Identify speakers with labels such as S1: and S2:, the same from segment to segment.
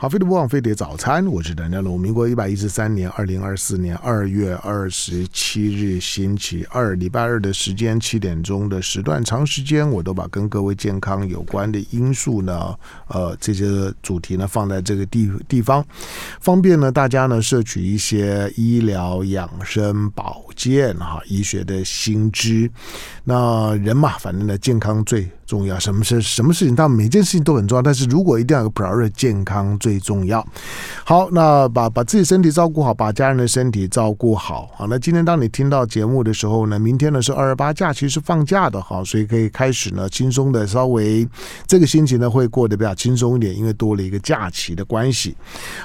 S1: 好，飞碟播放飞碟早餐，我是邓家龙。民国一百一十三年二零二四年二月二十七日星期二，礼拜二的时间七点钟的时段，长时间我都把跟各位健康有关的因素呢，呃，这些主题呢放在这个地地方，方便呢大家呢摄取一些医疗养生保健哈医学的新知。那人嘛，反正呢健康最重要，什么事什么事情，当每件事情都很重要，但是如果一定要有 priority，健康最重要。好，那把把自己身体照顾好，把家人的身体照顾好。好，那今天当你听到节目的时候呢，明天呢是二二八假期是放假的哈，所以可以开始呢轻松的稍微这个星期呢会过得比较轻松一点，因为多了一个假期的关系。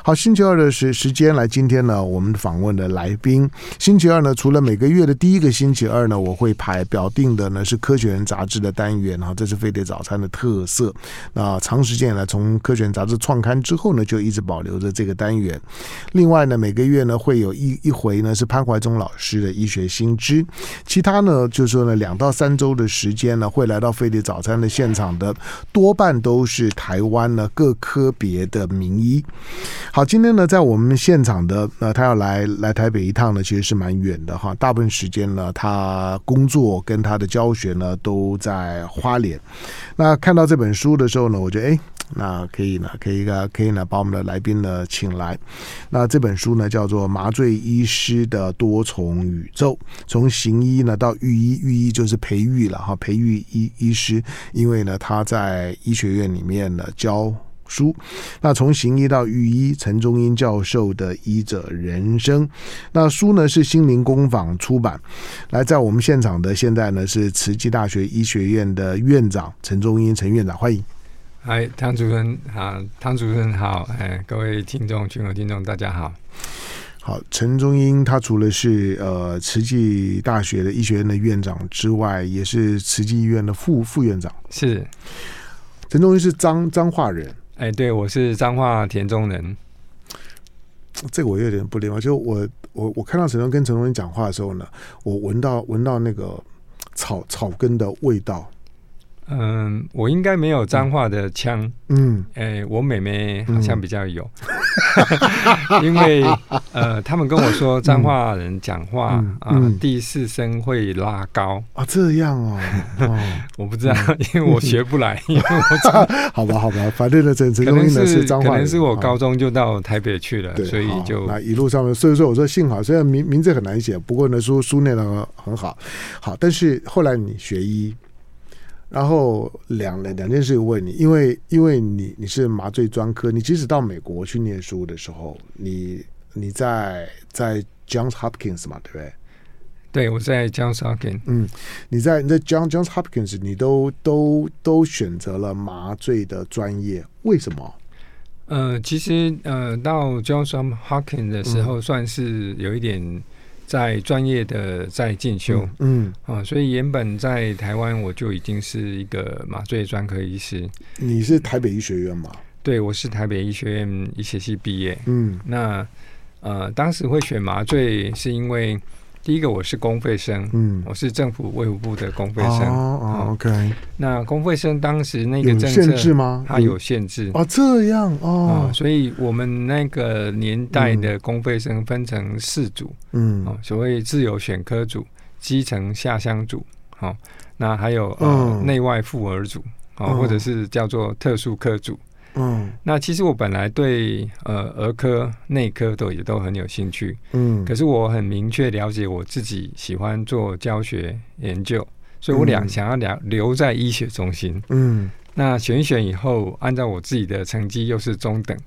S1: 好，星期二的时时间来，今天呢我们访问的来宾，星期二呢除了每个月的第一个星期二呢，我会排表定的呢是科学人杂志的单元哈，这是飞碟早餐的特色。那长时间以来，从科学人杂志创刊之后呢，就一直保留着这个单元。另外呢，每个月呢会有一一回呢是潘怀宗老师的医学新知，其他呢就是说呢两到三周的时间呢会来到飞碟早餐的现场的多半都是台湾呢各科别的名医。好，今天呢在我们现场的呃他要来来台北一趟呢，其实是蛮远的哈，大部分时间呢他工作跟他的教学呢都在花莲。那看到这本书的时候呢，我觉得哎，那可以呢，可以个可以呢，把我们的来宾呢请来。那这本书呢叫做《麻醉医师的多重宇宙》，从行医呢到育医，育医就是培育了哈，培育医医师，因为呢他在医学院里面呢教。书，那从行医到御医，陈中英教授的医者人生。那书呢是心灵工坊出版。来，在我们现场的现在呢是慈济大学医学院的院长陈中英陈院长，欢迎。
S2: 哎，汤主任好，汤主任好，哎，各位听众、群友听众大家好。
S1: 好，陈中英他除了是呃慈济大学的医学院的院长之外，也是慈济医院的副副院长。
S2: 是，
S1: 陈中英是彰彰化人。
S2: 哎，对，我是彰化田中人。
S1: 这个我有点不礼貌，就我我我看到陈东跟陈东讲话的时候呢，我闻到闻到那个草草根的味道。
S2: 嗯，我应该没有脏话的腔。嗯，哎，我妹妹好像比较有，嗯、因为呃，他们跟我说脏话人讲话啊、嗯。嗯呃，第四声会拉高。
S1: 啊，这样哦，哦。
S2: 我不知道，因为我学不来，因为我
S1: 好吧，好吧，反正呢，陈陈宗英呢是彰化人，
S2: 可能是我高中就到台北去了，所以就
S1: 那一路上面，所以说我说幸好，虽然名名字很难写，不过呢书书念的很好，好，但是后来你学医。然后两两件事问你，因为因为你你是麻醉专科，你即使到美国去念书的时候，你你在在 Johns Hopkins 嘛，对不对？
S2: 对，我在 Johns Hopkins。
S1: 嗯，你在你在 Johns Johns Hopkins，你都都都选择了麻醉的专业，为什么？
S2: 呃，其实呃，到 Johns Hopkins 的时候，算是有一点。在专业的在进修，嗯，嗯啊，所以原本在台湾我就已经是一个麻醉专科医师。
S1: 你是台北医学院吗？
S2: 对，我是台北医学院医学系毕业。嗯，那呃，当时会选麻醉是因为。第一个我是公费生，嗯，我是政府卫福部的公费生，
S1: 哦，哦，OK。
S2: 那公费生当时那个政策
S1: 有限制吗？
S2: 它有限制。
S1: 哦，这样哦，
S2: 所以我们那个年代的公费生分成四组，嗯，哦，所谓自由选科组、基层下乡组，好，那还有呃内外妇儿组，哦，或者是叫做特殊科组。嗯，那其实我本来对呃儿科、内科都也都很有兴趣，嗯，可是我很明确了解我自己喜欢做教学研究，所以我俩想要俩留在医学中心，嗯，那选一选以后，按照我自己的成绩又是中等，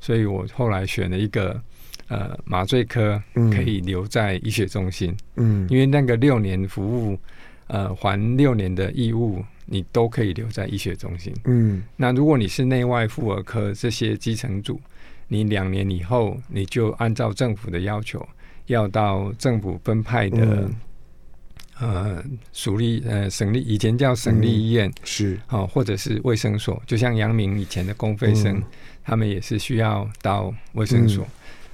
S2: 所以我后来选了一个呃麻醉科，可以留在医学中心，嗯，因为那个六年服务，呃，还六年的义务。你都可以留在医学中心。嗯，那如果你是内外妇儿科这些基层组，你两年以后你就按照政府的要求，要到政府分派的、嗯、呃属立呃省立以前叫省立医院、嗯、是哦，或者是卫生所，就像杨明以前的公费生、嗯，他们也是需要到卫生所。嗯、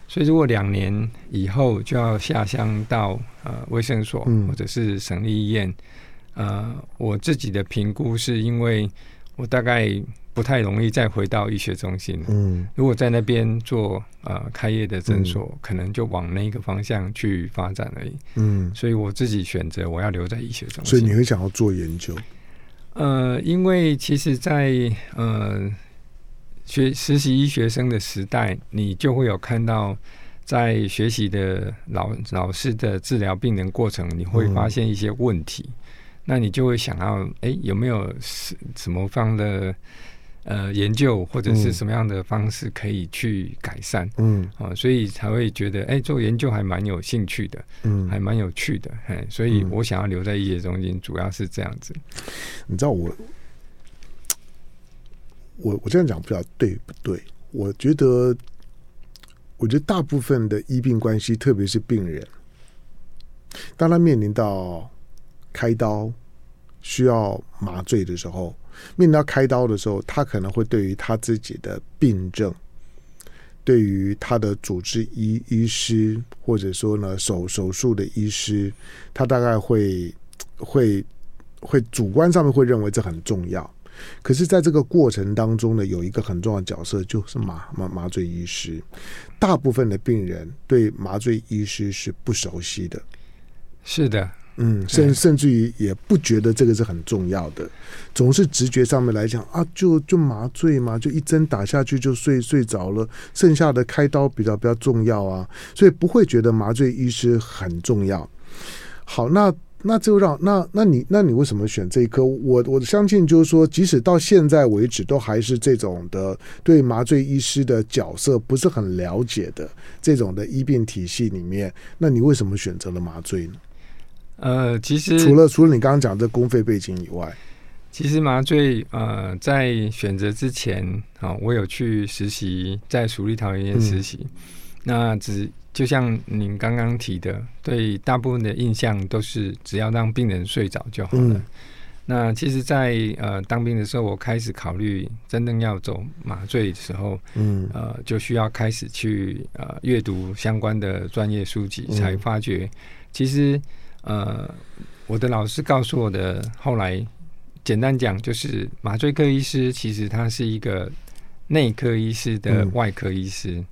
S2: 所以如果两年以后就要下乡到呃卫生所、嗯、或者是省立医院。呃，我自己的评估是因为我大概不太容易再回到医学中心。
S1: 嗯，
S2: 如果在那边做呃开业的诊所，
S1: 嗯，
S2: 可能就往那个方向去发展而已。
S1: 嗯，
S2: 所以我自己选择我要留在医学中心。
S1: 所以你会想要做研究？
S2: 呃，因为其实在，在呃学实习医学生的时代，你就会有看到在学习的老老师的治疗病人过程，你会发现一些问题，嗯，那你就会想要，哎，有没有什什么方的？呃，研究或者是什么样的方式可以去改善，
S1: 嗯，
S2: 啊、呃，所以才会觉得，哎、欸，做研究还蛮有兴趣的，嗯，还蛮有趣的，哎，所以我想要留在医学中心，主要是这样子。
S1: 你知道我，我我这样讲不知道对不对？我觉得，我觉得大部分的医病关系，特别是病人，当他面临到开刀需要麻醉的时候。面临到开刀的时候，他可能会对于他自己的病症，对于他的主治医医师，或者说呢手手术的医师，他大概会会会主观上面会认为这很重要。可是，在这个过程当中呢，有一个很重要的角色，就是麻麻麻醉医师。大部分的病人对麻醉医师是不熟悉的。
S2: 是的。
S1: 嗯，甚甚至于也不觉得这个是很重要的，总是直觉上面来讲啊，就就麻醉嘛，就一针打下去就睡睡着了，剩下的开刀比较比较重要啊，所以不会觉得麻醉医师很重要。好，那那就让那那你那你为什么选这一科？我我相信就是说，即使到现在为止，都还是这种的对麻醉医师的角色不是很了解的这种的医病体系里面，那你为什么选择了麻醉呢？
S2: 呃，其实
S1: 除了除了你刚刚讲的公费背景以外，
S2: 其实麻醉呃，在选择之前啊、哦，我有去实习，在蜀立桃园医院实习。嗯、那只就像您刚刚提的，对大部分的印象都是只要让病人睡着就好了。嗯、那其实在，在呃当兵的时候，我开始考虑真正要走麻醉的时候，嗯呃，就需要开始去呃阅读相关的专业书籍，嗯、才发觉其实。呃，我的老师告诉我的，后来简单讲就是，麻醉科医师其实他是一个内科医师的外科医师，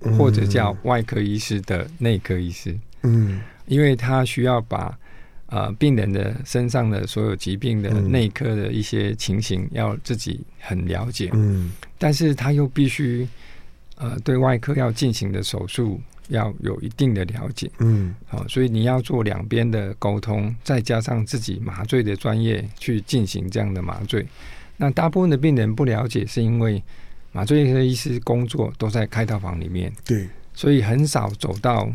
S2: 嗯、或者叫外科医师的内科医师。嗯，因为他需要把呃病人的身上的所有疾病的内科的一些情形要自己很了解。嗯，但是他又必须呃对外科要进行的手术。要有一定的了解，嗯，好，所以你要做两边的沟通，再加上自己麻醉的专业去进行这样的麻醉。那大部分的病人不了解，是因为麻醉科医师工作都在开刀房里面，
S1: 对，
S2: 所以很少走到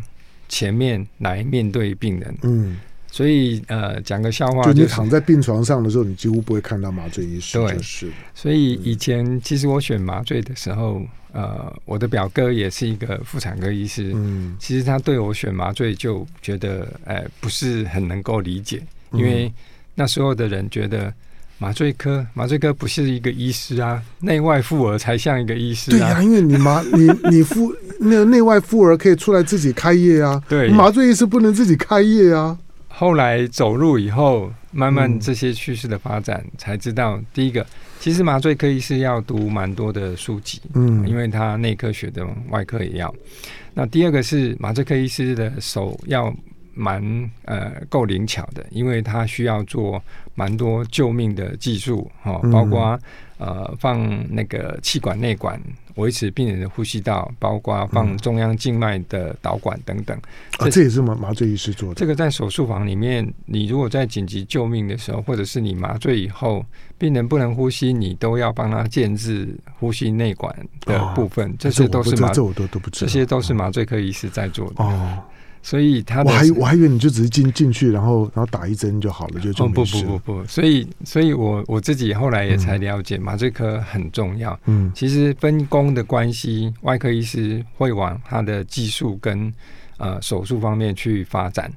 S2: 前面来面对病人，嗯。所以，呃，讲个笑话，就是，
S1: 就你躺在病床上的时候，你几乎不会看到麻醉医师，就是。
S2: 所以以前其实我选麻醉的时候，呃，我的表哥也是一个妇产科医师，嗯，其实他对我选麻醉就觉得，呃，不是很能够理解，因为那时候的人觉得麻醉科麻醉科不是一个医师啊，内外妇儿才像一个医师啊。
S1: 对呀，啊，因为你麻 你你妇那个内外妇儿可以出来自己开业啊，
S2: 对，
S1: 麻醉医师不能自己开业啊。
S2: 后来走入以后，慢慢这些趋势的发展，嗯、才知道第一个，其实麻醉科医师要读蛮多的书籍，嗯，因为他内科学的，外科也要。那第二个是麻醉科医师的手要蛮呃够灵巧的，因为他需要做蛮多救命的技术，哈，包括呃放那个气管内管。维持病人的呼吸道，包括放中央静脉的导管等等。
S1: 啊，这也是麻麻醉医师做的。
S2: 这个在手术房里面，你如果在紧急救命的时候，或者是你麻醉以后，病人不能呼吸，你都要帮他建置呼吸内管的部分。哦、这些都是麻，
S1: 这我都都不知道。
S2: 这些都是麻醉科医师在做的。哦。所以他
S1: 我还我还以为你就只是进进去，然后然后打一针就好了，就就。
S2: 哦，不不不不，所以所以我我自己后来也才了解，麻醉科很重要。嗯，其实分工的关系，外科医师会往他的技术跟呃手术方面去发展。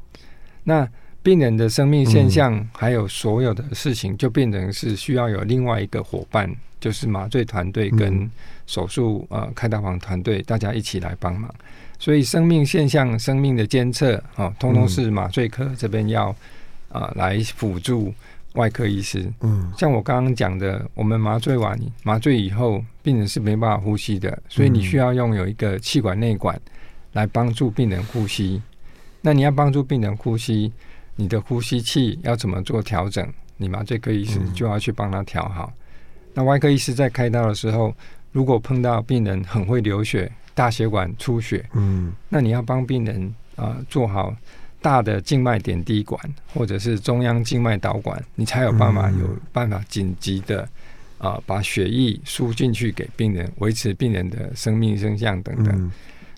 S2: 那病人的生命现象还有所有的事情，就变成是需要有另外一个伙伴，就是麻醉团队跟手术呃开刀房团队大家一起来帮忙。所以生命现象、生命的监测，啊，通通是麻醉科这边要啊、呃、来辅助外科医师。嗯，像我刚刚讲的，我们麻醉完麻醉以后，病人是没办法呼吸的，所以你需要用有一个气管内管来帮助病人呼吸。那你要帮助病人呼吸，你的呼吸器要怎么做调整？你麻醉科医师就要去帮他调好。那外科医师在开刀的时候，如果碰到病人很会流血、大血管出血，嗯，那你要帮病人啊、呃、做好大的静脉点滴管或者是中央静脉导管，你才有办法有办法紧急的啊、呃、把血液输进去给病人，维持病人的生命征象等等。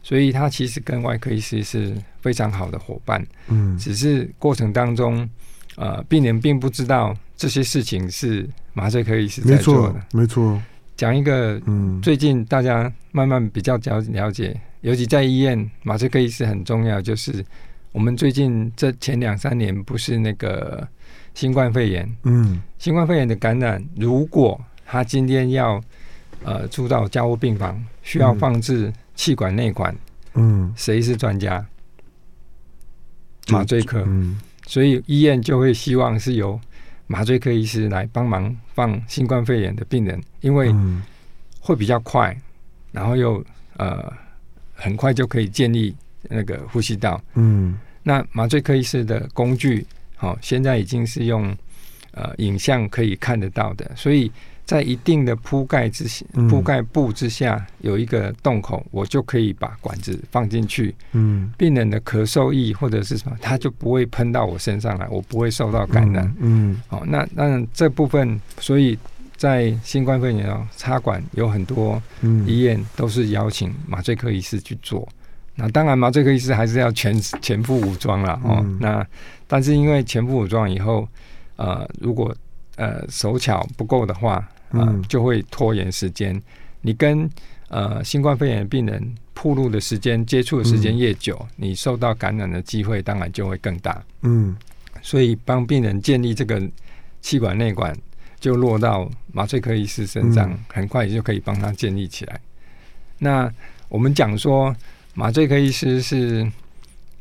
S2: 所以，他其实跟外科医师是非常好的伙伴。嗯，只是过程当中，呃，病人并不知道这些事情是麻醉科医师在做的。
S1: 没错。
S2: 讲一个，嗯，最近大家慢慢比较了了解，尤其在医院，麻醉科医师很重要。就是我们最近这前两三年，不是那个新冠肺炎，嗯，新冠肺炎的感染，如果他今天要呃住到加护病房，需要放置气管内管，嗯，谁是专家？麻醉科，嗯，所以医院就会希望是由。麻醉科医师来帮忙放新冠肺炎的病人，因为会比较快，然后又呃很快就可以建立那个呼吸道。嗯，那麻醉科医师的工具，好，现在已经是用呃影像可以看得到的，所以。在一定的铺盖之下，铺盖布之下有一个洞口，我就可以把管子放进去。嗯，病人的咳嗽液或者是什么，他就不会喷到我身上来，我不会受到感染。嗯，好，那那这部分，所以在新冠肺炎哦，插管有很多医院都是邀请麻醉科医师去做。那当然，麻醉科医师还是要全全副武装了哦。那但是因为全副武装以后，呃，如果呃手巧不够的话，嗯，就会拖延时间。你跟呃新冠肺炎病人铺路的时间、接触的时间越久，嗯，你受到感染的机会当然就会更大。嗯，所以帮病人建立这个气管内管，就落到麻醉科医师身上，嗯，很快就可以帮他建立起来。那我们讲说，麻醉科医师是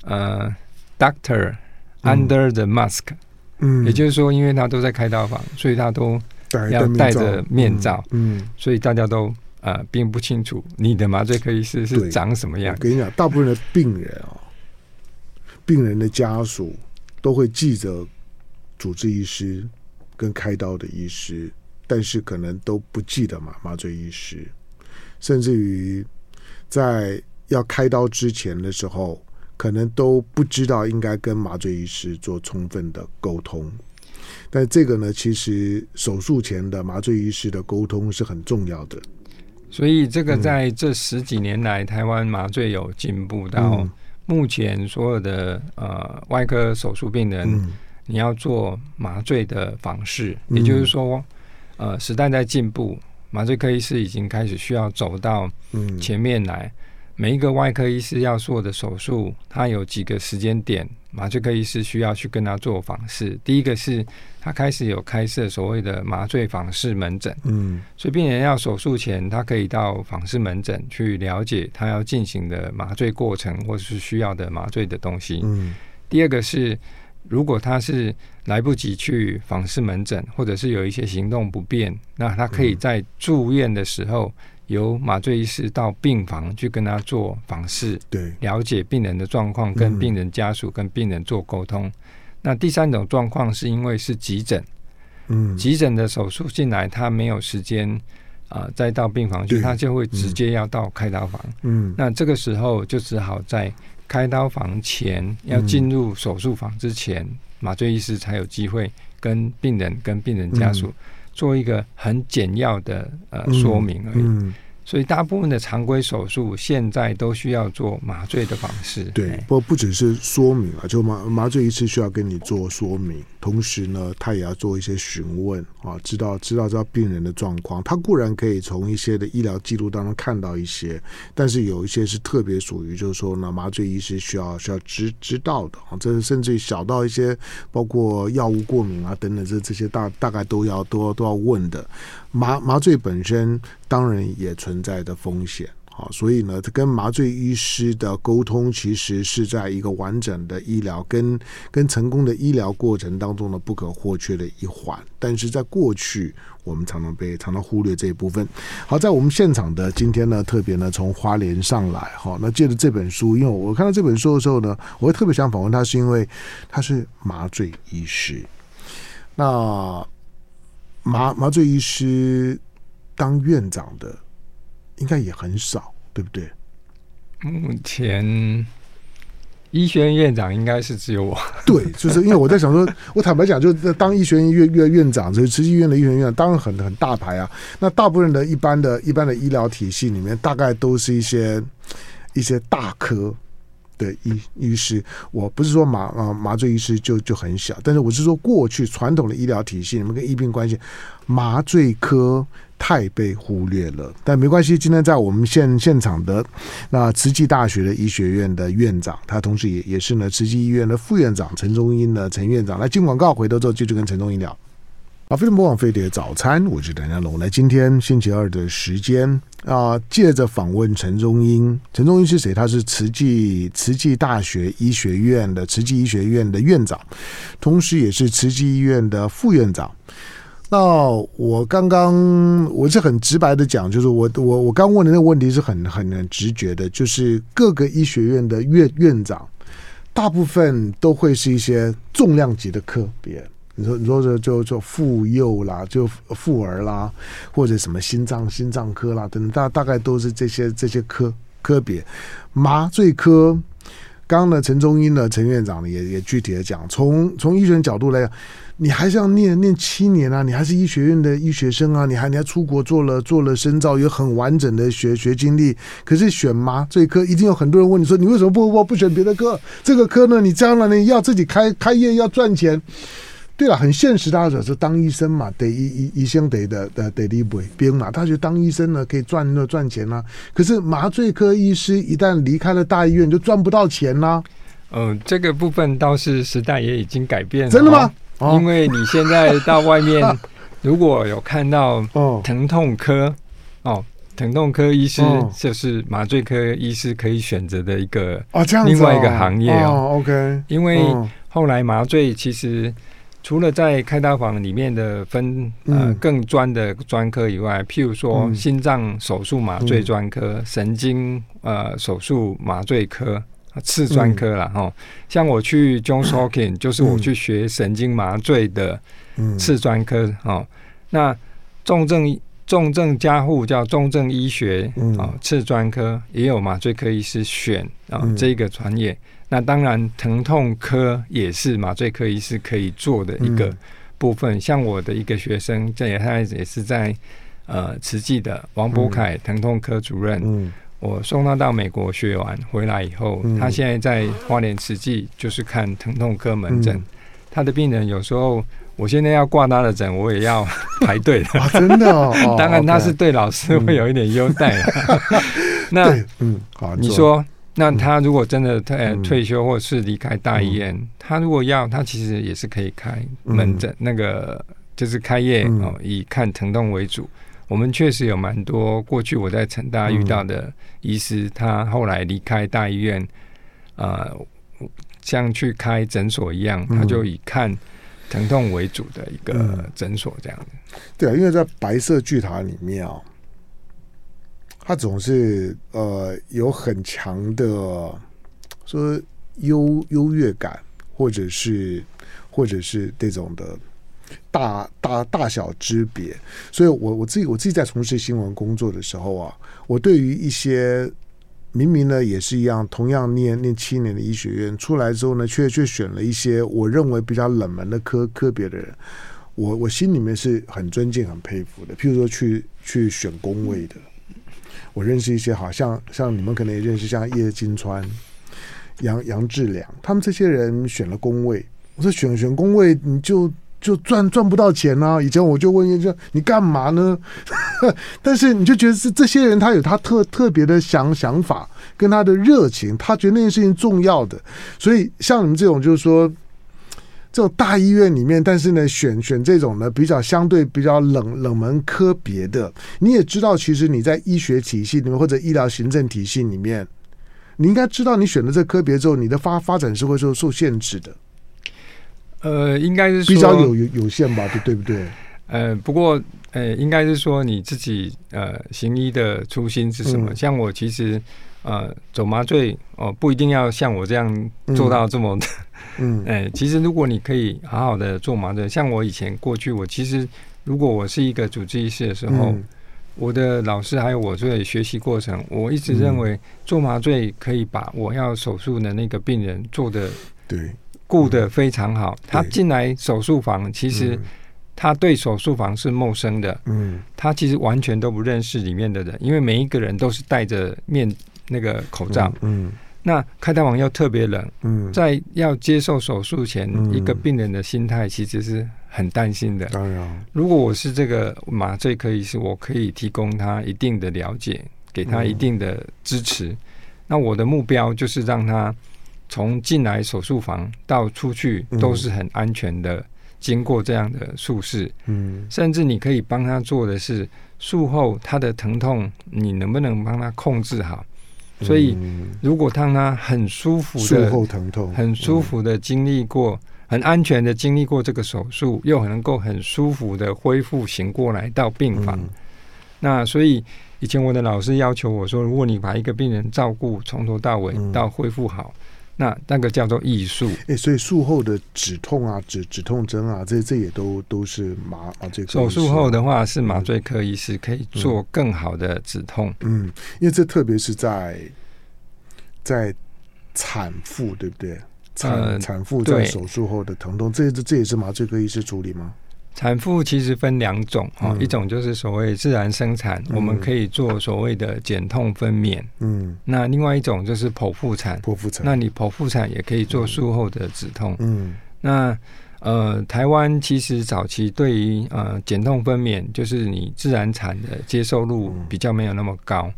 S2: 呃，doctor under the mask，嗯，也就是说，因为他都在开刀房，所以他都。要戴着面罩，嗯，嗯，所以大家都啊并不清楚你的麻醉科医师是长什么样。
S1: 我跟你讲，大部分的病人啊、哦，病人的家属都会记着主治医师跟开刀的医师，但是可能都不记得麻麻醉医师，甚至于在要开刀之前的时候，可能都不知道应该跟麻醉医师做充分的沟通。但这个呢，其实手术前的麻醉医师的沟通是很重要的。
S2: 所以，这个在这十几年来，嗯、台湾麻醉有进步到目前，所有的呃外科手术病人，嗯、你要做麻醉的访视，嗯、也就是说，呃，时代在进步，麻醉科医师已经开始需要走到前面来。嗯每一个外科医师要做的手术，他有几个时间点，麻醉科医师需要去跟他做访视。第一个是他开始有开设所谓的麻醉访视门诊，嗯，所以病人要手术前，他可以到访视门诊去了解他要进行的麻醉过程，或者是需要的麻醉的东西。嗯，第二个是如果他是来不及去访视门诊，或者是有一些行动不便，那他可以在住院的时候。由麻醉医师到病房去跟他做访视，对，了解病人的状况，跟病人家属、跟病人做沟通。嗯、那第三种状况是因为是急诊，嗯，急诊的手术进来，他没有时间啊、呃，再到病房去，他就会直接要到开刀房。嗯，那这个时候就只好在开刀房前要进入手术房之前，嗯、麻醉医师才有机会跟病人、跟病人家属。嗯做一个很简要的呃说明而已。所以大部分的常规手术现在都需要做麻醉的方式。
S1: 对，不不只是说明啊，就麻麻醉一次需要跟你做说明，同时呢，他也要做一些询问啊，知道知道知道病人的状况。他固然可以从一些的医疗记录当中看到一些，但是有一些是特别属于，就是说呢，麻醉医师需要需要知知道的啊。这甚至于小到一些包括药物过敏啊等等，这这些大大概都要都要都要问的。麻麻醉本身当然也存在的风险好，所以呢，他跟麻醉医师的沟通其实是在一个完整的医疗跟跟成功的医疗过程当中的不可或缺的一环。但是在过去，我们常常被常常忽略这一部分。好，在我们现场的今天呢，特别呢从花莲上来，哈，那借着这本书，因为我看到这本书的时候呢，我会特别想访问他，是因为他是麻醉医师。那麻麻醉医师当院长的应该也很少，对不对？
S2: 目前医学院院长应该是只有我。
S1: 对，就是因为我在想说，我坦白讲，就是当医学院院院院长，就是慈济医院的医学院院长，当然很很大牌啊。那大部分的一般的一般的医疗体系里面，大概都是一些一些大科。对医医师，我不是说麻啊麻醉医师就就很小，但是我是说过去传统的医疗体系，你们跟医病关系，麻醉科太被忽略了。但没关系，今天在我们现现场的那慈济大学的医学院的院长，他同时也也是呢慈济医院的副院长陈宗英的陈院长来进广告，回头之后继续跟陈宗英聊。啊，飞碟模仿飞碟早餐，我是谭家龙。来，今天星期二的时间啊，借着访问陈中英。陈中英是谁？他是慈济慈济大学医学院的慈济医学院的院长，同时也是慈济医院的副院长。那我刚刚我是很直白的讲，就是我我我刚问的那个问题是很很很直觉的，就是各个医学院的院院长，大部分都会是一些重量级的科别。你说，你说这就就妇幼啦，就妇儿啦，或者什么心脏心脏科啦等等，大大概都是这些这些科科别。麻醉科，刚呢，陈中英呢，陈院长呢也也具体的讲，从从医学角度来讲，你还是要念念七年啊，你还是医学院的医学生啊，你还你还出国做了做了深造，有很完整的学学经历。可是选麻醉科，一定有很多人问你说，你为什么不不不选别的科？这个科呢，你将来呢要自己开开业要赚钱。对了，很现实，大家说当医生嘛，得医医医生得的的得离不兵嘛，他就当医生呢，可以赚那赚钱啊。可是麻醉科医师一旦离开了大医院，就赚不到钱啦。
S2: 嗯、呃，这个部分倒是时代也已经改变了。
S1: 真的吗？
S2: 哦、因为你现在到外面，如果有看到疼痛科哦，疼痛科医师就是麻醉科医师可以选择的一个哦，这样另外一个行业哦。
S1: 哦 OK，
S2: 因为后来麻醉其实。除了在开刀房里面的分呃更专的专科以外，譬如说心脏手术麻醉专科、神经呃手术麻醉科、次专科啦哈。像我去 Johns Hopkins，就是我去学神经麻醉的次专科哦。那重症重症加护叫重症医学啊次专科也有麻醉科医师选啊这个专业。那当然，疼痛科也是麻醉科医师可以做的一个部分。嗯、像我的一个学生，这也他也是在呃慈济的王博凯疼痛科主任。嗯、我送他到美国学完回来以后，嗯、他现在在花莲慈济就是看疼痛科门诊。嗯、他的病人有时候，我现在要挂他的诊，我也要排队的。
S1: 啊、真的哦，
S2: 当然他是对老师会有一点优待。那嗯，好，你说。那他如果真的退退休或是离开大医院，嗯、他如果要，他其实也是可以开门诊，嗯、那个就是开业哦，嗯、以看疼痛为主。我们确实有蛮多过去我在成大遇到的医师，嗯、他后来离开大医院，呃，像去开诊所一样，他就以看疼痛为主的一个诊所这样子。
S1: 对啊，因为在白色巨塔里面啊。他总是呃有很强的说优优越感，或者是或者是这种的大大大小之别，所以我我自己我自己在从事新闻工作的时候啊，我对于一些明明呢也是一样，同样念念七年的医学院出来之后呢，却却选了一些我认为比较冷门的科科别的人，我我心里面是很尊敬、很佩服的。譬如说去去选工位的。我认识一些，好像像你们可能也认识，像叶金川、杨杨志良，他们这些人选了工位。我说选选工位，你就就赚赚不到钱啊！以前我就问叶金川，你干嘛呢？但是你就觉得是这些人，他有他特特别的想想法，跟他的热情，他觉得那件事情重要的。所以像你们这种，就是说。这种大医院里面，但是呢，选选这种呢比较相对比较冷冷门科别的，你也知道，其实你在医学体系里面或者医疗行政体系里面，你应该知道，你选了这科别之后，你的发发展是会受受限制的。
S2: 呃，应该是
S1: 比较有有有限吧，对对不对？
S2: 呃，不过呃，应该是说你自己呃行医的初心是什么？嗯、像我其实呃走麻醉哦、呃，不一定要像我这样做到这么的。嗯，哎、呃，其实如果你可以好好的做麻醉，像我以前过去，我其实如果我是一个主治医师的时候，嗯、我的老师还有我做的学习过程，我一直认为做麻醉可以把我要手术的那个病人做的对。顾得非常好，他进来手术房，其实他对手术房是陌生的，嗯，他其实完全都不认识里面的人，因为每一个人都是戴着面那个口罩，嗯，那开刀房又特别冷，嗯，在要接受手术前，一个病人的心态其实是很担心的。当然，如果我是这个麻醉科医师，我可以提供他一定的了解，给他一定的支持，那我的目标就是让他。从进来手术房到出去都是很安全的，经过这样的术式，嗯，甚至你可以帮他做的是术后他的疼痛，你能不能帮他控制好？所以如果让他很舒服的术后疼痛，很舒服的经历过，很安全的经历过这个手术，又能够很舒服的恢复醒过来到病房，那所以以前我的老师要求我说，如果你把一个病人照顾从头到尾到恢复好。那那个叫做艺术，
S1: 哎、欸，所以术后的止痛啊、止止痛针啊，这这也都都是麻麻醉科。
S2: 手术后的话是麻醉科医师可以做更好的止痛。
S1: 嗯，嗯，因为这特别是在在产妇，对不对？产产妇在手术后的疼痛，这这也是麻醉科医师处理吗？
S2: 产妇其实分两种哈，一种就是所谓自然生产，我们可以做所谓的减痛分娩。嗯，那另外一种就是剖腹产。剖腹产，那你剖腹产也可以做术后的止痛。嗯，那呃，台湾其实早期对于呃减痛分娩，就是你自然产的接受度比较没有那么高。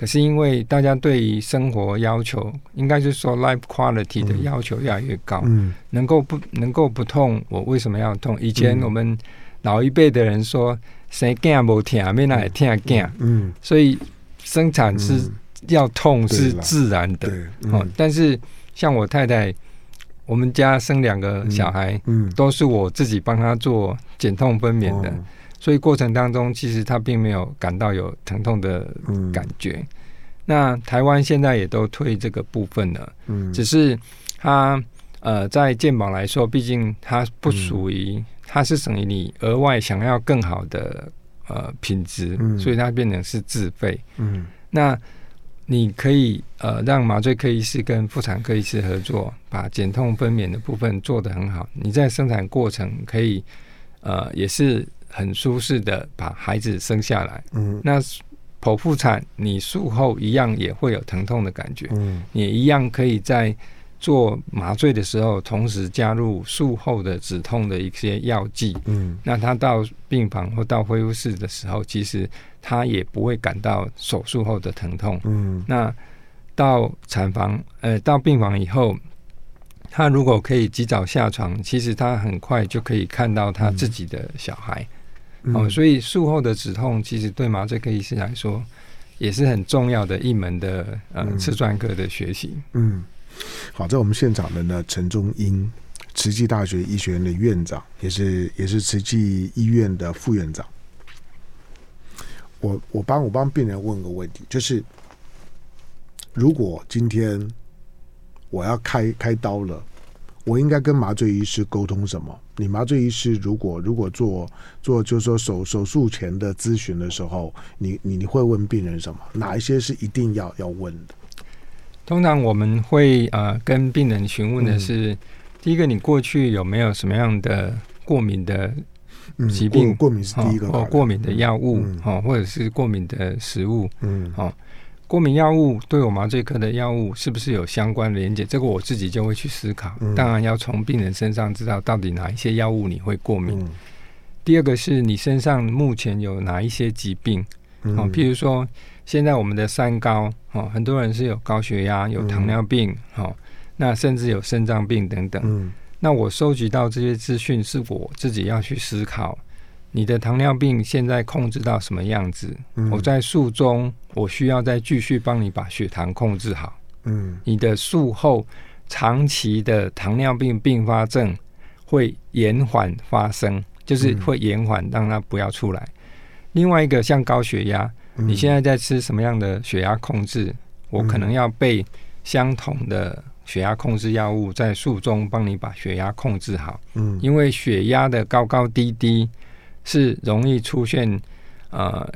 S2: 可是因为大家对于生活要求，应该是说 life quality 的要求越来越高，嗯，能够不能够不痛，我为什么要痛？以前我们老一辈的人说生囝无疼，没那疼囝，嗯，所以生产是要痛是自然的，哦。但是像我太太，我们家生两个小孩，嗯，都是我自己帮他做减痛分娩的。所以过程当中，其实他并没有感到有疼痛的感觉。嗯、那台湾现在也都推这个部分了，嗯，只是他呃在健保来说，毕竟它不属于，它是属于你额外想要更好的呃品质，嗯、所以它变成是自费。嗯，那你可以呃让麻醉科医师跟妇产科医师合作，把减痛分娩的部分做得很好。你在生产过程可以呃也是。很舒适的把孩子生下来，嗯，那剖腹产你术后一样也会有疼痛的感觉，嗯，也一样可以在做麻醉的时候，同时加入术后的止痛的一些药剂，嗯，那他到病房或到恢复室的时候，其实他也不会感到手术后的疼痛，嗯，那到产房，呃，到病房以后。他如果可以及早下床，其实他很快就可以看到他自己的小孩。嗯、哦，所以术后的止痛其实对麻醉科医师来说也是很重要的一门的呃次专科的学习。嗯，
S1: 好，在我们现场的呢，陈中英，慈济大学医学院的院长，也是也是慈济医院的副院长。我我帮我帮病人问个问题，就是如果今天。我要开开刀了，我应该跟麻醉医师沟通什么？你麻醉医师如果如果做做就是说手手术前的咨询的时候，你你你会问病人什么？哪一些是一定要要问的？
S2: 通常我们会呃跟病人询问的是，嗯、第一个你过去有没有什么样的过敏的疾病？
S1: 嗯、过，过敏是第一个，
S2: 哦，过敏的药物，嗯、哦，或者是过敏的食物，嗯，哦。过敏药物对我麻醉科的药物是不是有相关的连结？这个我自己就会去思考。嗯、当然要从病人身上知道到底哪一些药物你会过敏。嗯、第二个是你身上目前有哪一些疾病？嗯、哦，譬如说现在我们的三高，哦，很多人是有高血压、有糖尿病，那甚至有肾脏病等等。嗯、那我收集到这些资讯，是我自己要去思考，你的糖尿病现在控制到什么样子？嗯、我在术中，我需要再继续帮你把血糖控制好。嗯，你的术后长期的糖尿病并发症会延缓发生，就是会延缓，让它不要出来。嗯、另外一个像高血压，你现在在吃什么样的血压控制？嗯、我可能要备相同的血压控制药物，在术中帮你把血压控制好。嗯，因为血压的高高低低是容易出现呃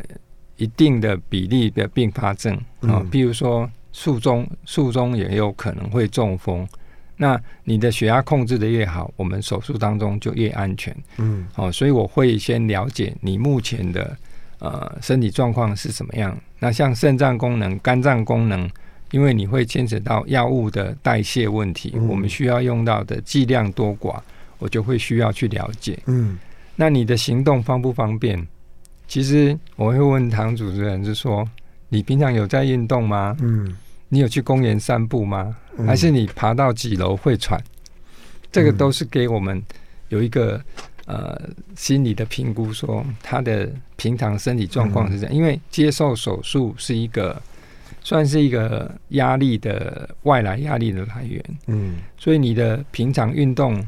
S2: 一定的比例的并发症啊，比、呃、如说。术中术中也有可能会中风，那你的血压控制的越好，我们手术当中就越安全。嗯，哦，所以我会先了解你目前的呃身体状况是怎么样。那像肾脏功能、肝脏功能，因为你会牵扯到药物的代谢问题，嗯、我们需要用到的剂量多寡，我就会需要去了解。嗯，那你的行动方不方便？其实我会问唐主持人，就是说你平常有在运动吗？嗯。你有去公园散步吗？还是你爬到几楼会喘？嗯、这个都是给我们有一个呃心理的评估，说他的平常身体状况是这样。嗯、因为接受手术是一个算是一个压力的外来压力的来源，嗯，所以你的平常运动、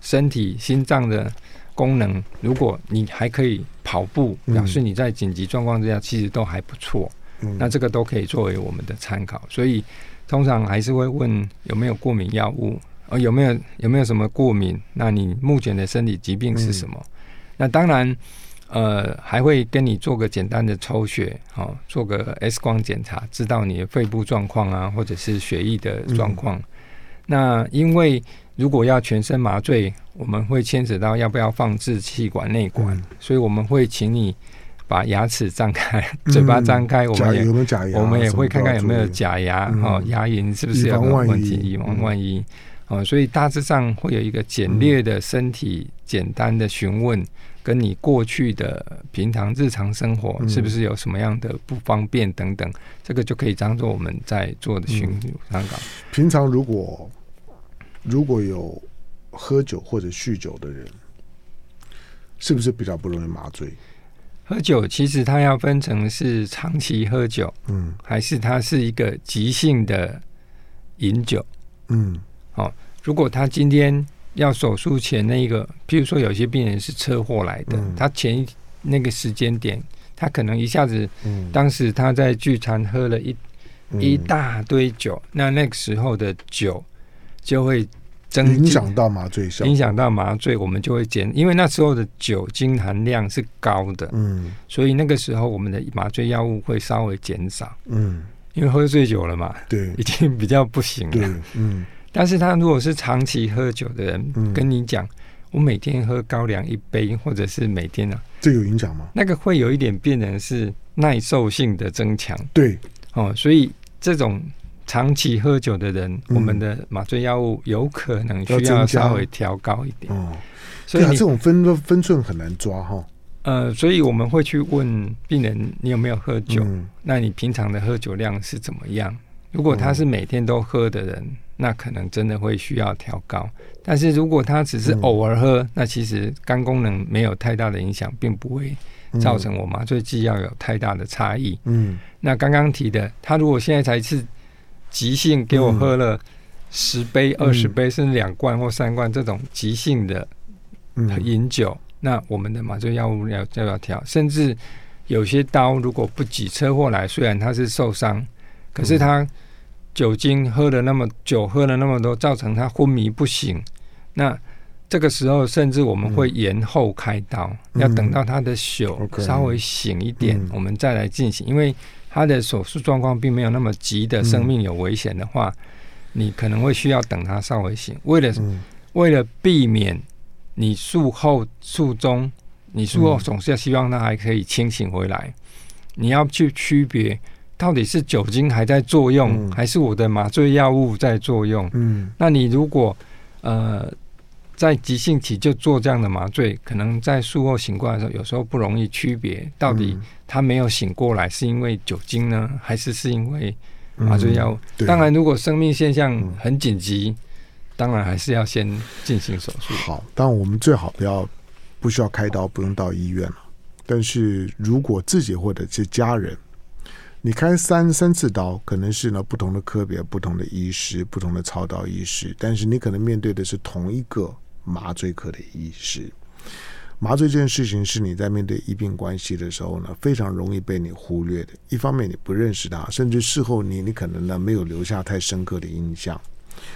S2: 身体、心脏的功能，如果你还可以跑步，表示你在紧急状况之下其实都还不错。那这个都可以作为我们的参考，所以通常还是会问有没有过敏药物，呃，有没有有没有什么过敏？那你目前的身体疾病是什么？嗯、那当然，呃，还会跟你做个简单的抽血，哦，做个 X 光检查，知道你的肺部状况啊，或者是血液的状况。嗯、那因为如果要全身麻醉，我们会牵扯到要不要放置气管内管，嗯、所以我们会请你。把牙齿张开，嘴巴张开，我们也我们也会看看有没有假牙，哦，牙龈是不是有问题，以防万一。哦，所以大致上会有一个简略的身体简单的询问，跟你过去的平常日常生活是不是有什么样的不方便等等，这个就可以当做我们在做的巡香港。
S1: 平常如果如果有喝酒或者酗酒的人，是不是比较不容易麻醉？
S2: 喝酒其实它要分成是长期喝酒，嗯，还是它是一个急性的饮酒，嗯，好、哦。如果他今天要手术前那一个，譬如说有些病人是车祸来的，嗯、他前那个时间点，他可能一下子，嗯、当时他在聚餐喝了一、嗯、一大堆酒，那那个时候的酒就会。
S1: 影响到麻醉效，
S2: 影响到麻醉，我们就会减，因为那时候的酒精含量是高的，嗯，所以那个时候我们的麻醉药物会稍微减少，嗯，因为喝醉酒了嘛，
S1: 对，
S2: 已经比较不行了，嗯。但是他如果是长期喝酒的人，嗯、跟你讲，我每天喝高粱一杯，或者是每天呢、啊，
S1: 这有影响吗？
S2: 那个会有一点变成是耐受性的增强，
S1: 对，
S2: 哦，所以这种。长期喝酒的人，嗯、我们的麻醉药物有可能需要稍微调高一点。哦，
S1: 所以、啊、这种分分寸很难抓哈。
S2: 呃，所以我们会去问病人：你有没有喝酒？嗯、那你平常的喝酒量是怎么样？如果他是每天都喝的人，嗯、那可能真的会需要调高。但是如果他只是偶尔喝，嗯、那其实肝功能没有太大的影响，并不会造成我麻醉剂要有太大的差异。嗯，那刚刚提的，他如果现在才是。急性给我喝了十杯、二十杯，甚至两罐或三罐这种急性的饮酒，那我们的麻醉药物要就要调。甚至有些刀如果不挤车祸来，虽然他是受伤，可是他酒精喝了那么酒喝了那么多，造成他昏迷不醒。那这个时候，甚至我们会延后开刀，要等到他的酒稍微醒一点，我们再来进行，因为。他的手术状况并没有那么急的生命有危险的话，嗯、你可能会需要等他稍微醒。为了、嗯、为了避免你术后术中，你术后总是要希望他还可以清醒回来。嗯、你要去区别到底是酒精还在作用，嗯、还是我的麻醉药物在作用。嗯，那你如果呃。在急性期就做这样的麻醉，可能在术后醒过来的时候，有时候不容易区别到底他没有醒过来是因为酒精呢，还是是因为麻醉药物？当然，如果生命现象很紧急，当然还是要先进行手术。
S1: 好，但我们最好不要不需要开刀，不用到医院了。但是如果自己或者是家人，你开三三次刀，可能是呢不同的科别、不同的医师、不同的操刀医师，但是你可能面对的是同一个麻醉科的医师。麻醉这件事情是你在面对医病关系的时候呢，非常容易被你忽略的。一方面你不认识他，甚至事后你你可能呢没有留下太深刻的印象。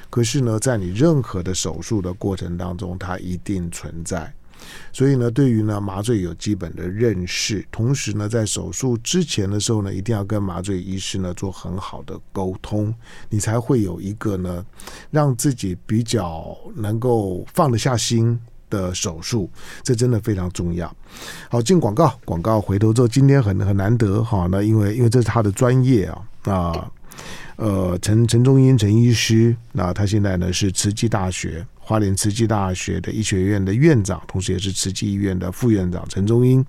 S1: 可是呢，在你任何的手术的过程当中，它一定存在。所以呢，对于呢麻醉有基本的认识，同时呢，在手术之前的时候呢，一定要跟麻醉医师呢做很好的沟通，你才会有一个呢让自己比较能够放得下心的手术，这真的非常重要。好，进广告，广告回头之后，今天很很难得哈，那因为因为这是他的专业啊啊。呃，陈陈宗英陈医师，那他现在呢是慈济大学花莲慈济大学的医学院的院长，同时也是慈济医院的副院长陈中英。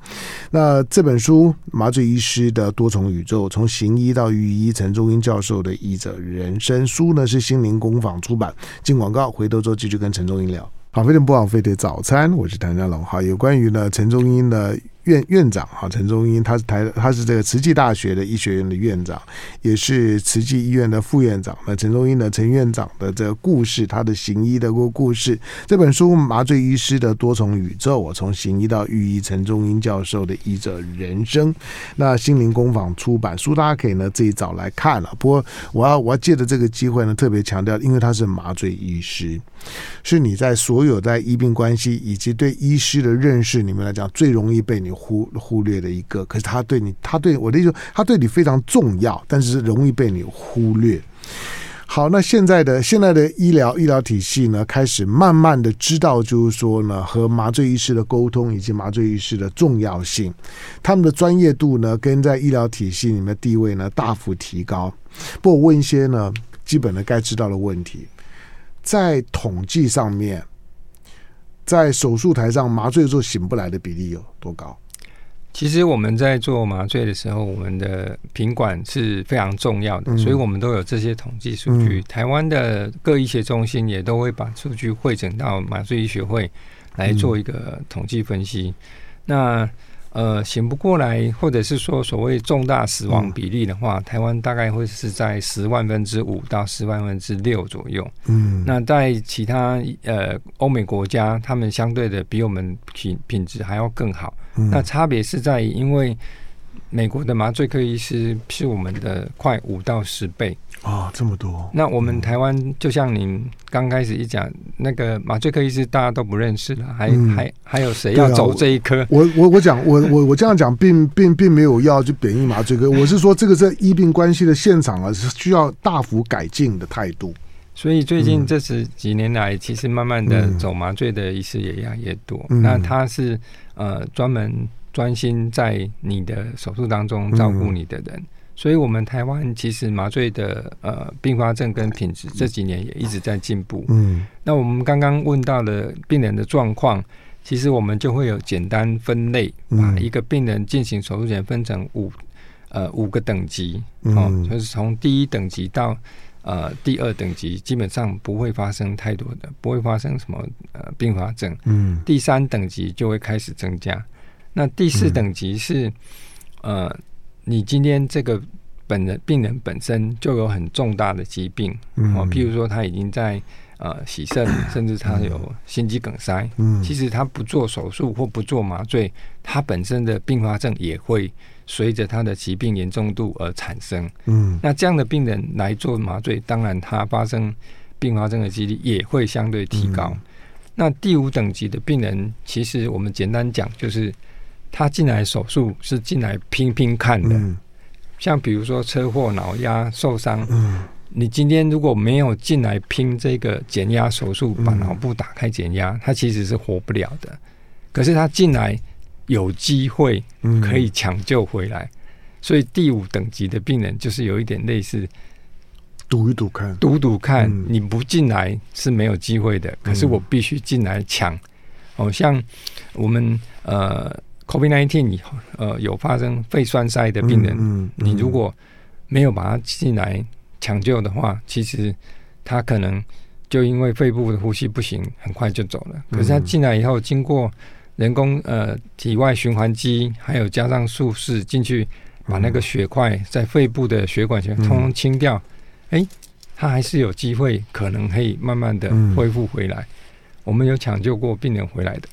S1: 那这本书《麻醉医师的多重宇宙：从行医到御医》，陈中英教授的医者人生书呢是心灵工坊出版。进广告，回头之后继续跟陈中英聊。好，非常不枉费的早餐，我是谭家龙。好，有关于呢陈中英的。院院长哈，陈宗英，他是台，他是这个慈济大学的医学院的院长，也是慈济医院的副院长。那陈宗英的陈院长的这个故事，他的行医的故故事，这本书《麻醉医师的多重宇宙》，我从行医到御医，陈宗英教授的医者人生。那心灵工坊出版书，大家可以呢自己找来看了。不过我要我要借着这个机会呢，特别强调，因为他是麻醉医师，是你在所有在医病关系以及对医师的认识里面来讲，最容易被你。忽忽略的一个，可是他对你，他对我的意思，他对你非常重要，但是容易被你忽略。好，那现在的现在的医疗医疗体系呢，开始慢慢的知道，就是说呢，和麻醉医师的沟通以及麻醉医师的重要性，他们的专业度呢，跟在医疗体系里面地位呢，大幅提高。不过问一些呢，基本的该知道的问题，在统计上面，在手术台上麻醉的时候醒不来的比例有多高？
S2: 其实我们在做麻醉的时候，我们的品管是非常重要的，所以我们都有这些统计数据。台湾的各医学中心也都会把数据汇整到麻醉医学会来做一个统计分析。那呃，醒不过来，或者是说所谓重大死亡比例的话，台湾大概会是在十万分之五到十万分之六左右。嗯，那在其他呃欧美国家，他们相对的比我们品品质还要更好。嗯那差别是在于，因为美国的麻醉科医师是我们的快五到十倍。
S1: 啊、哦，这么多！
S2: 那我们台湾就像您刚开始一讲，那个麻醉科医师大家都不认识了，还、嗯、还还有谁要走这一科？
S1: 啊、我我我讲我我我这样讲，并并并没有要去贬义麻醉科，我是说这个在医病关系的现场啊，是需要大幅改进的态度。
S2: 所以最近这十几年来，其实慢慢的走麻醉的医师也越来越多。嗯、那他是呃专门专心在你的手术当中照顾你的人。嗯所以，我们台湾其实麻醉的呃并发症跟品质这几年也一直在进步。嗯，那我们刚刚问到的病人的状况，其实我们就会有简单分类，把一个病人进行手术前分成五呃五个等级，哦，就是从第一等级到呃第二等级，基本上不会发生太多的，不会发生什么呃并发症。嗯，第三等级就会开始增加，那第四等级是呃。你今天这个本人病人本身就有很重大的疾病，哦，譬如说他已经在呃洗肾，甚至他有心肌梗塞。嗯，其实他不做手术或不做麻醉，他本身的并发症也会随着他的疾病严重度而产生。嗯，那这样的病人来做麻醉，当然他发生并发症的几率也会相对提高。那第五等级的病人，其实我们简单讲就是。他进来手术是进来拼拼看的，嗯、像比如说车祸、脑压受伤，嗯、你今天如果没有进来拼这个减压手术，把脑部打开减压，他其实是活不了的。可是他进来有机会可以抢救回来，嗯、所以第五等级的病人就是有一点类似
S1: 赌一赌看，
S2: 赌赌看，嗯、你不进来是没有机会的。可是我必须进来抢，哦，像我们呃。COVID-19 以后，呃，有发生肺栓塞的病人，嗯嗯、你如果没有把他进来抢救的话，其实他可能就因为肺部的呼吸不行，很快就走了。可是他进来以后，经过人工呃体外循环机，还有加上术士进去，把那个血块在肺部的血管全通通清掉，哎、嗯欸，他还是有机会，可能可以慢慢的恢复回来。嗯、我们有抢救过病人回来的。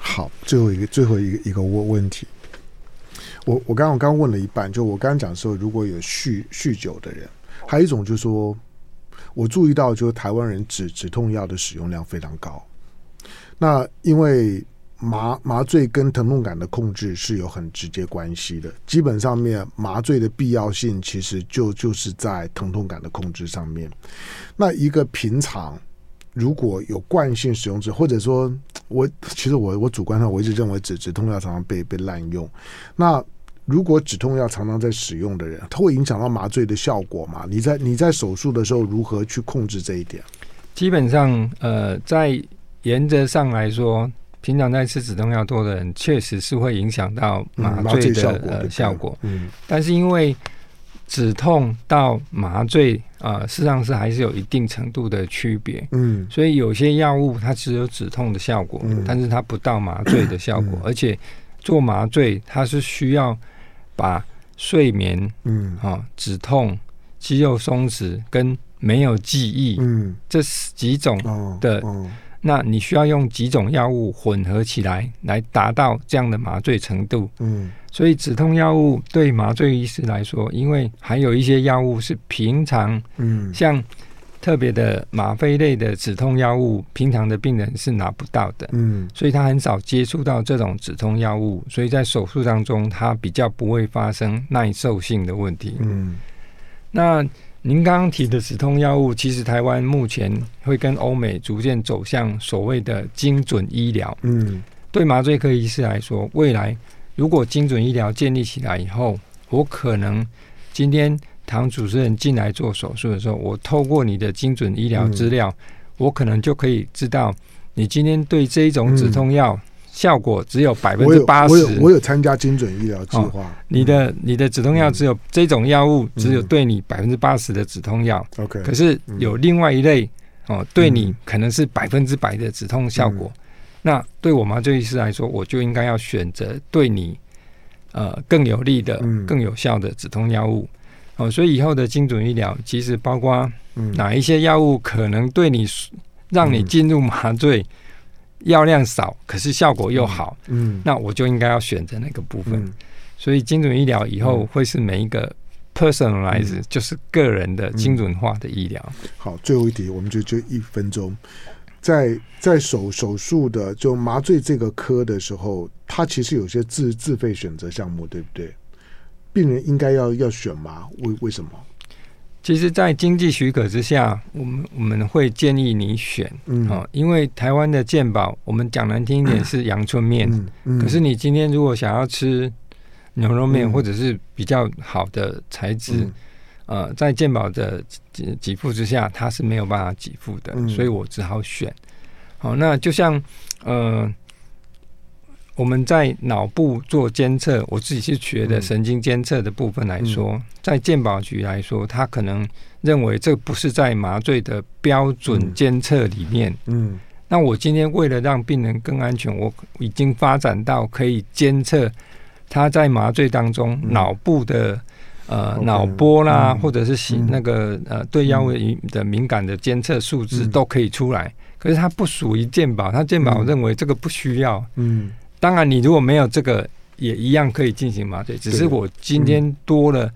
S1: 好，最后一个最后一个一个问问题，我我刚刚我刚问了一半，就我刚刚讲说，如果有酗酗酒的人，还有一种就是说。我注意到，就是台湾人止止痛药的使用量非常高。那因为麻麻醉跟疼痛感的控制是有很直接关系的，基本上面麻醉的必要性其实就就是在疼痛感的控制上面。那一个平常如果有惯性使用者，或者说我其实我我主观上我一直认为止止痛药常常被被滥用。那如果止痛药常常在使用的人，它会影响到麻醉的效果吗？你在你在手术的时候如何去控制这一点？
S2: 基本上，呃，在原则上来说，平常在吃止痛药多的人，确实是会影响到麻醉的、嗯、效果、呃、效果。嗯，但是因为止痛到麻醉啊、呃，事实上是还是有一定程度的区别。嗯，所以有些药物它只有止痛的效果，嗯、但是它不到麻醉的效果，嗯、而且做麻醉它是需要。把睡眠、嗯，啊，止痛、肌肉松弛跟没有记忆，嗯，这几种的，哦哦、那你需要用几种药物混合起来，来达到这样的麻醉程度，嗯，所以止痛药物对麻醉医师来说，因为还有一些药物是平常，嗯，像。特别的吗啡类的止痛药物，平常的病人是拿不到的，嗯，所以他很少接触到这种止痛药物，所以在手术当中，他比较不会发生耐受性的问题，嗯。那您刚刚提的止痛药物，其实台湾目前会跟欧美逐渐走向所谓的精准医疗，嗯，对麻醉科医师来说，未来如果精准医疗建立起来以后，我可能今天。唐主持人进来做手术的时候，我透过你的精准医疗资料，嗯、我可能就可以知道你今天对这一种止痛药效果只有百分之八十。
S1: 我有我有参加精准医疗计划。
S2: 你的你的止痛药只有这种药物只有对你百分之八十的止痛药。OK、嗯。可是有另外一类哦，对你可能是百分之百的止痛效果。嗯、那对我麻醉医师来说，我就应该要选择对你呃更有利的、更有效的止痛药物。哦，所以以后的精准医疗其实包括哪一些药物可能对你让你进入麻醉药量少，可是效果又好，嗯，那我就应该要选择那个部分。所以精准医疗以后会是每一个 personalize，就是个人的精准化的医疗。
S1: 好，最后一题，我们就就一分钟，在在手手术的就麻醉这个科的时候，它其实有些自自费选择项目，对不对？病人应该要要选吗？为为什么？
S2: 其实，在经济许可之下，我们我们会建议你选，嗯，哦，因为台湾的健保，我们讲难听一点 是阳春面，嗯嗯、可是你今天如果想要吃牛肉面，或者是比较好的材质，嗯、呃，在健保的给付之下，它是没有办法给付的，嗯、所以我只好选。好，那就像呃。我们在脑部做监测，我自己是学的神经监测的部分来说，嗯、在健保局来说，他可能认为这不是在麻醉的标准监测里面。嗯，那我今天为了让病人更安全，我已经发展到可以监测他在麻醉当中脑部的、嗯、呃脑波啦，嗯、或者是行那个呃对药物的敏感的监测数字都可以出来。嗯、可是它不属于健保，它健保认为这个不需要。嗯。当然，你如果没有这个，也一样可以进行麻醉。只是我今天多了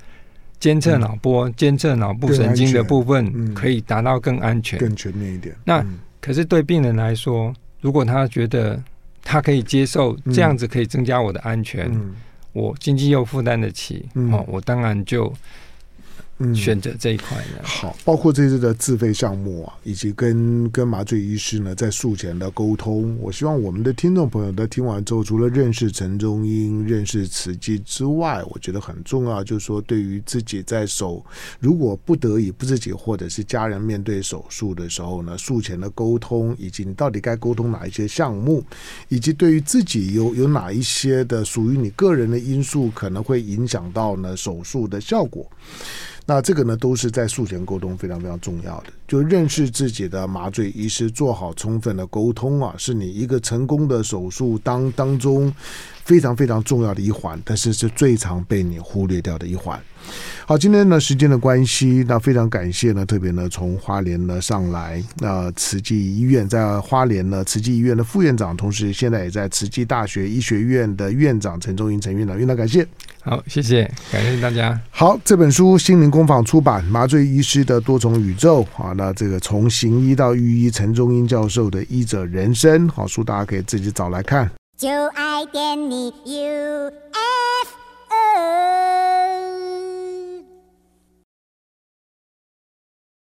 S2: 监测脑波、监测脑部神经的部分，可以达到更安全、
S1: 更全面一点。
S2: 那可是对病人来说，如果他觉得他可以接受这样子，可以增加我的安全，我经济又负担得起，哦，我当然就。嗯，选择这一块呢，
S1: 好，包括这次的自费项目啊，以及跟跟麻醉医师呢在术前的沟通，我希望我们的听众朋友在听完之后，除了认识陈中英、认识慈济之外，我觉得很重要，就是说对于自己在手如果不得已不自己或者是家人面对手术的时候呢，术前的沟通，以及你到底该沟通哪一些项目，以及对于自己有有哪一些的属于你个人的因素，可能会影响到呢手术的效果。那这个呢，都是在术前沟通非常非常重要的，就认识自己的麻醉医师，做好充分的沟通啊，是你一个成功的手术当当中非常非常重要的一环，但是是最常被你忽略掉的一环。好，今天呢，时间的关系，那非常感谢呢，特别呢从花莲呢上来，那慈济医院在花莲呢，慈济医院的副院长，同时现在也在慈济大学医学院的院长陈忠英陈院长，院长感谢。
S2: 好，谢谢，感谢大家。
S1: 好，这本书心灵工坊出版《麻醉医师的多重宇宙》啊，那这个从行医到御医，陈忠英教授的医者人生，好书大家可以自己找来看。就爱点你 UFO